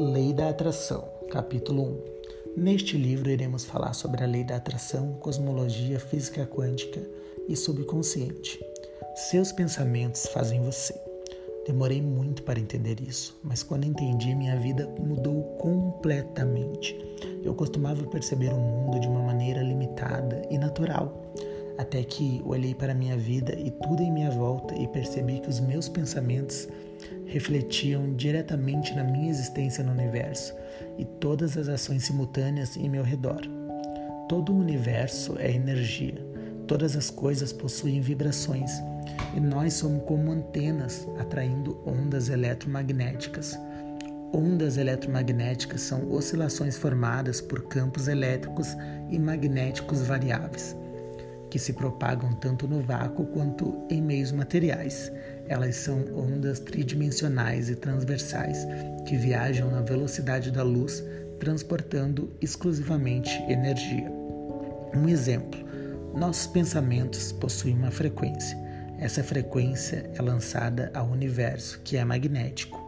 Lei da Atração, capítulo 1. Neste livro iremos falar sobre a lei da atração, cosmologia, física quântica e subconsciente. Seus pensamentos fazem você. Demorei muito para entender isso, mas quando entendi, minha vida mudou completamente. Eu costumava perceber o mundo de uma maneira limitada e natural, até que olhei para minha vida e tudo em minha volta e percebi que os meus pensamentos refletiam diretamente na minha existência no universo e todas as ações simultâneas em meu redor. Todo o universo é energia, todas as coisas possuem vibrações e nós somos como antenas atraindo ondas eletromagnéticas. Ondas eletromagnéticas são oscilações formadas por campos elétricos e magnéticos variáveis que se propagam tanto no vácuo quanto em meios materiais. Elas são ondas tridimensionais e transversais que viajam na velocidade da luz, transportando exclusivamente energia. Um exemplo: nossos pensamentos possuem uma frequência. Essa frequência é lançada ao universo, que é magnético.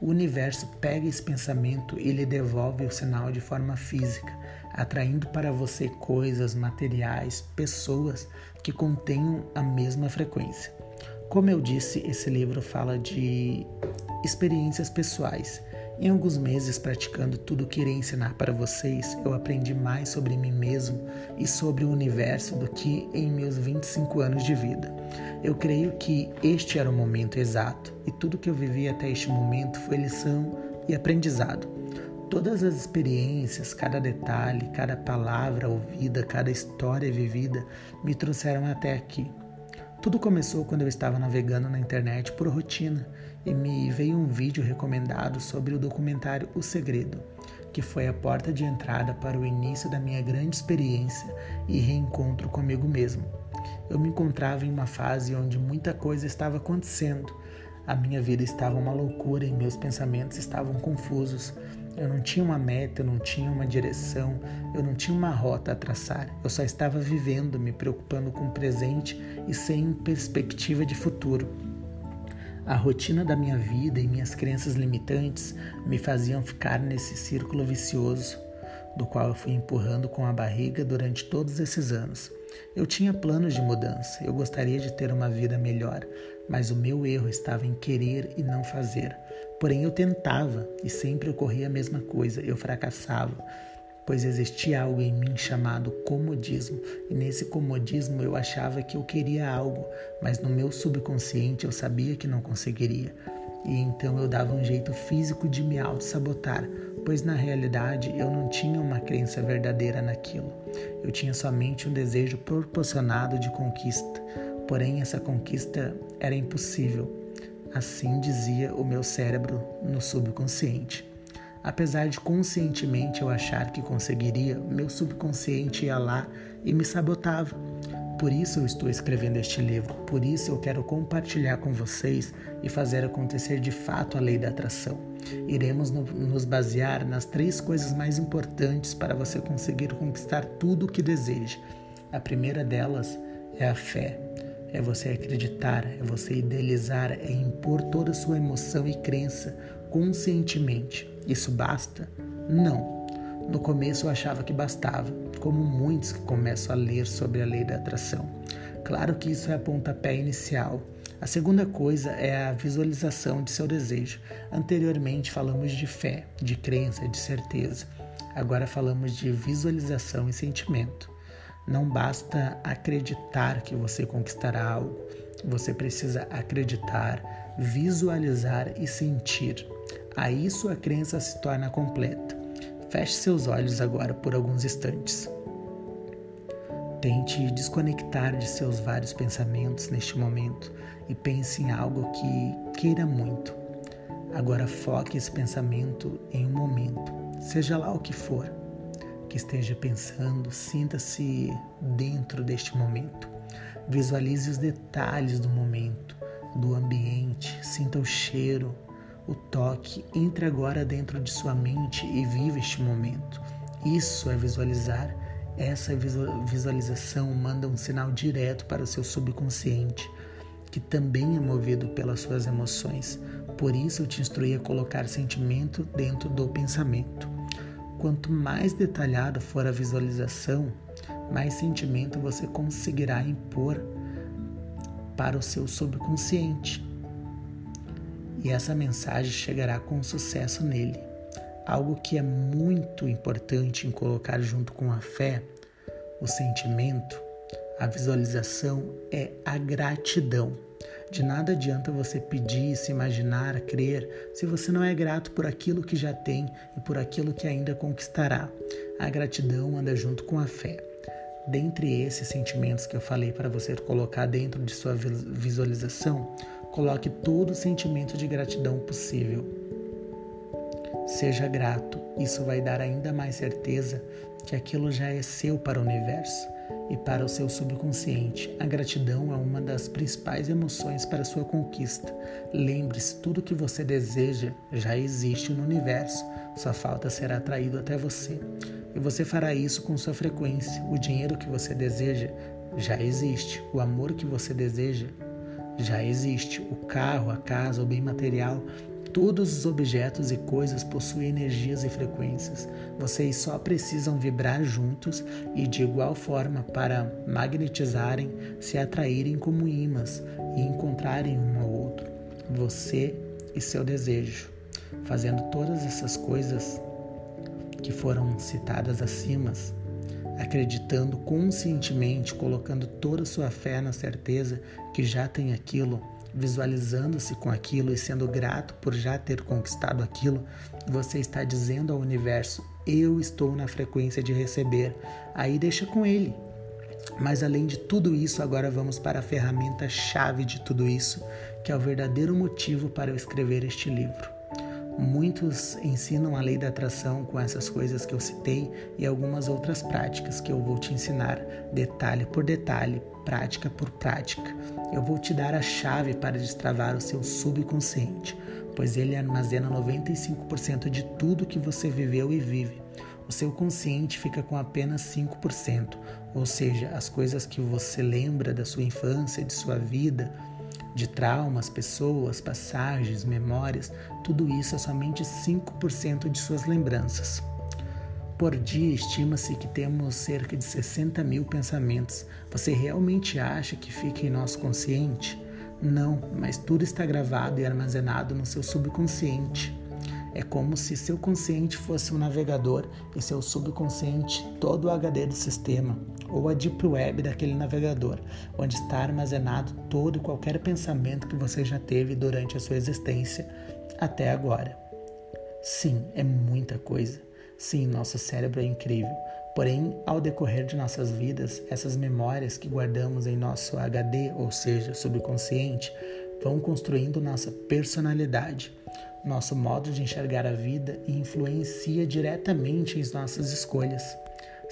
O universo pega esse pensamento e lhe devolve o sinal de forma física, atraindo para você coisas, materiais, pessoas que contenham a mesma frequência. Como eu disse, esse livro fala de experiências pessoais. Em alguns meses praticando tudo o que irei ensinar para vocês, eu aprendi mais sobre mim mesmo e sobre o universo do que em meus 25 anos de vida. Eu creio que este era o momento exato e tudo que eu vivi até este momento foi lição e aprendizado. Todas as experiências, cada detalhe, cada palavra ouvida, cada história vivida me trouxeram até aqui. Tudo começou quando eu estava navegando na internet por rotina e me veio um vídeo recomendado sobre o documentário O Segredo, que foi a porta de entrada para o início da minha grande experiência e reencontro comigo mesmo. Eu me encontrava em uma fase onde muita coisa estava acontecendo. A minha vida estava uma loucura e meus pensamentos estavam confusos. Eu não tinha uma meta, eu não tinha uma direção, eu não tinha uma rota a traçar. Eu só estava vivendo, me preocupando com o presente e sem perspectiva de futuro. A rotina da minha vida e minhas crenças limitantes me faziam ficar nesse círculo vicioso, do qual eu fui empurrando com a barriga durante todos esses anos. Eu tinha planos de mudança, eu gostaria de ter uma vida melhor, mas o meu erro estava em querer e não fazer. Porém, eu tentava e sempre ocorria a mesma coisa, eu fracassava, pois existia algo em mim chamado comodismo, e nesse comodismo eu achava que eu queria algo, mas no meu subconsciente eu sabia que não conseguiria. E então eu dava um jeito físico de me auto-sabotar, pois na realidade eu não tinha uma crença verdadeira naquilo. Eu tinha somente um desejo proporcionado de conquista, porém essa conquista era impossível. Assim dizia o meu cérebro no subconsciente. Apesar de conscientemente eu achar que conseguiria, meu subconsciente ia lá e me sabotava. Por isso eu estou escrevendo este livro, por isso eu quero compartilhar com vocês e fazer acontecer de fato a lei da atração. Iremos no, nos basear nas três coisas mais importantes para você conseguir conquistar tudo o que deseja. A primeira delas é a fé. É você acreditar, é você idealizar, é impor toda a sua emoção e crença conscientemente. Isso basta? Não. No começo eu achava que bastava, como muitos que começam a ler sobre a lei da atração. Claro que isso é a pontapé inicial. A segunda coisa é a visualização de seu desejo. Anteriormente falamos de fé, de crença, de certeza. Agora falamos de visualização e sentimento. Não basta acreditar que você conquistará algo, você precisa acreditar, visualizar e sentir. Aí sua crença se torna completa. Feche seus olhos agora por alguns instantes. Tente desconectar de seus vários pensamentos neste momento e pense em algo que queira muito. Agora foque esse pensamento em um momento, seja lá o que for que esteja pensando, sinta-se dentro deste momento. Visualize os detalhes do momento, do ambiente, sinta o cheiro, o toque. Entre agora dentro de sua mente e viva este momento. Isso é visualizar. Essa visualização manda um sinal direto para o seu subconsciente. que também é movido pelas suas emoções. Por isso eu te instruí a colocar sentimento dentro do pensamento. Quanto mais detalhada for a visualização, mais sentimento você conseguirá impor para o seu subconsciente. E essa mensagem chegará com sucesso nele. Algo que é muito importante em colocar junto com a fé, o sentimento, a visualização é a gratidão. De nada adianta você pedir, se imaginar, crer, se você não é grato por aquilo que já tem e por aquilo que ainda conquistará. A gratidão anda junto com a fé. Dentre esses sentimentos que eu falei para você colocar dentro de sua visualização, coloque todo o sentimento de gratidão possível. Seja grato, isso vai dar ainda mais certeza que aquilo já é seu para o universo e para o seu subconsciente. A gratidão é uma das principais emoções para sua conquista. Lembre-se, tudo que você deseja já existe no universo, só falta ser atraído até você. E você fará isso com sua frequência. O dinheiro que você deseja já existe. O amor que você deseja já existe. O carro, a casa, o bem material, todos os objetos e coisas possuem energias e frequências. Vocês só precisam vibrar juntos e de igual forma para magnetizarem, se atraírem como imãs e encontrarem um ao outro. Você e seu desejo. Fazendo todas essas coisas, que foram citadas acima, acreditando conscientemente, colocando toda sua fé na certeza que já tem aquilo, visualizando-se com aquilo e sendo grato por já ter conquistado aquilo, você está dizendo ao universo: Eu estou na frequência de receber. Aí deixa com ele. Mas além de tudo isso, agora vamos para a ferramenta chave de tudo isso, que é o verdadeiro motivo para eu escrever este livro. Muitos ensinam a lei da atração com essas coisas que eu citei e algumas outras práticas que eu vou te ensinar, detalhe por detalhe, prática por prática. Eu vou te dar a chave para destravar o seu subconsciente, pois ele armazena 95% de tudo que você viveu e vive. O seu consciente fica com apenas 5%, ou seja, as coisas que você lembra da sua infância, de sua vida, de traumas, pessoas, passagens, memórias, tudo isso é somente 5% de suas lembranças. Por dia, estima-se que temos cerca de 60 mil pensamentos. Você realmente acha que fica em nosso consciente? Não, mas tudo está gravado e armazenado no seu subconsciente. É como se seu consciente fosse um navegador e seu subconsciente todo o HD do sistema, ou a Deep Web daquele navegador, onde está armazenado todo e qualquer pensamento que você já teve durante a sua existência até agora. Sim, é muita coisa. Sim, nosso cérebro é incrível. Porém, ao decorrer de nossas vidas, essas memórias que guardamos em nosso HD, ou seja, subconsciente, vão construindo nossa personalidade nosso modo de enxergar a vida e influencia diretamente as nossas escolhas.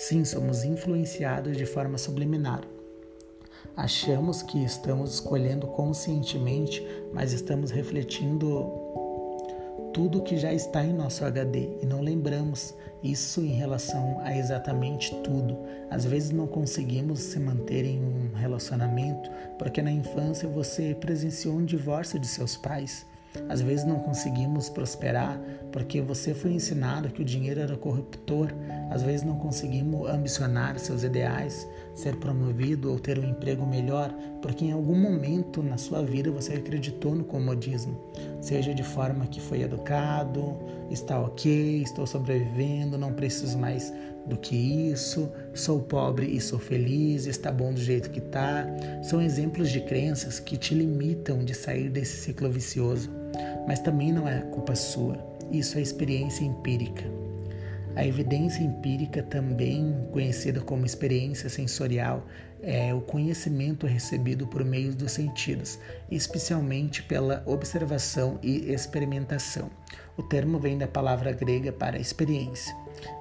Sim, somos influenciados de forma subliminar. Achamos que estamos escolhendo conscientemente, mas estamos refletindo tudo que já está em nosso HD e não lembramos isso em relação a exatamente tudo. Às vezes não conseguimos se manter em um relacionamento porque na infância você presenciou um divórcio de seus pais. Às vezes não conseguimos prosperar porque você foi ensinado que o dinheiro era corruptor. Às vezes não conseguimos ambicionar seus ideais, ser promovido ou ter um emprego melhor porque em algum momento na sua vida você acreditou no comodismo, seja de forma que foi educado, está ok, estou sobrevivendo, não preciso mais do que isso, sou pobre e sou feliz, está bom do jeito que está. São exemplos de crenças que te limitam de sair desse ciclo vicioso. Mas também não é culpa sua, isso é experiência empírica. A evidência empírica, também conhecida como experiência sensorial, é o conhecimento recebido por meio dos sentidos, especialmente pela observação e experimentação. O termo vem da palavra grega para experiência.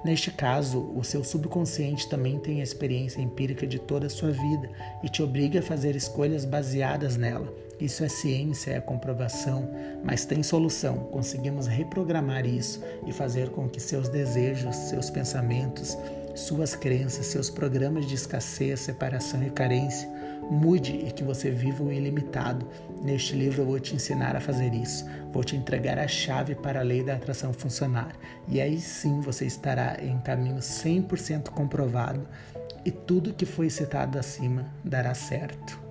Neste caso, o seu subconsciente também tem a experiência empírica de toda a sua vida e te obriga a fazer escolhas baseadas nela. Isso é ciência, é comprovação, mas tem solução. Conseguimos reprogramar isso e fazer com que seus desejos, seus pensamentos, suas crenças, seus programas de escassez, separação e carência Mude e que você viva o ilimitado. Neste livro eu vou te ensinar a fazer isso. Vou te entregar a chave para a lei da atração funcionar. E aí sim você estará em caminho 100% comprovado e tudo que foi citado acima dará certo.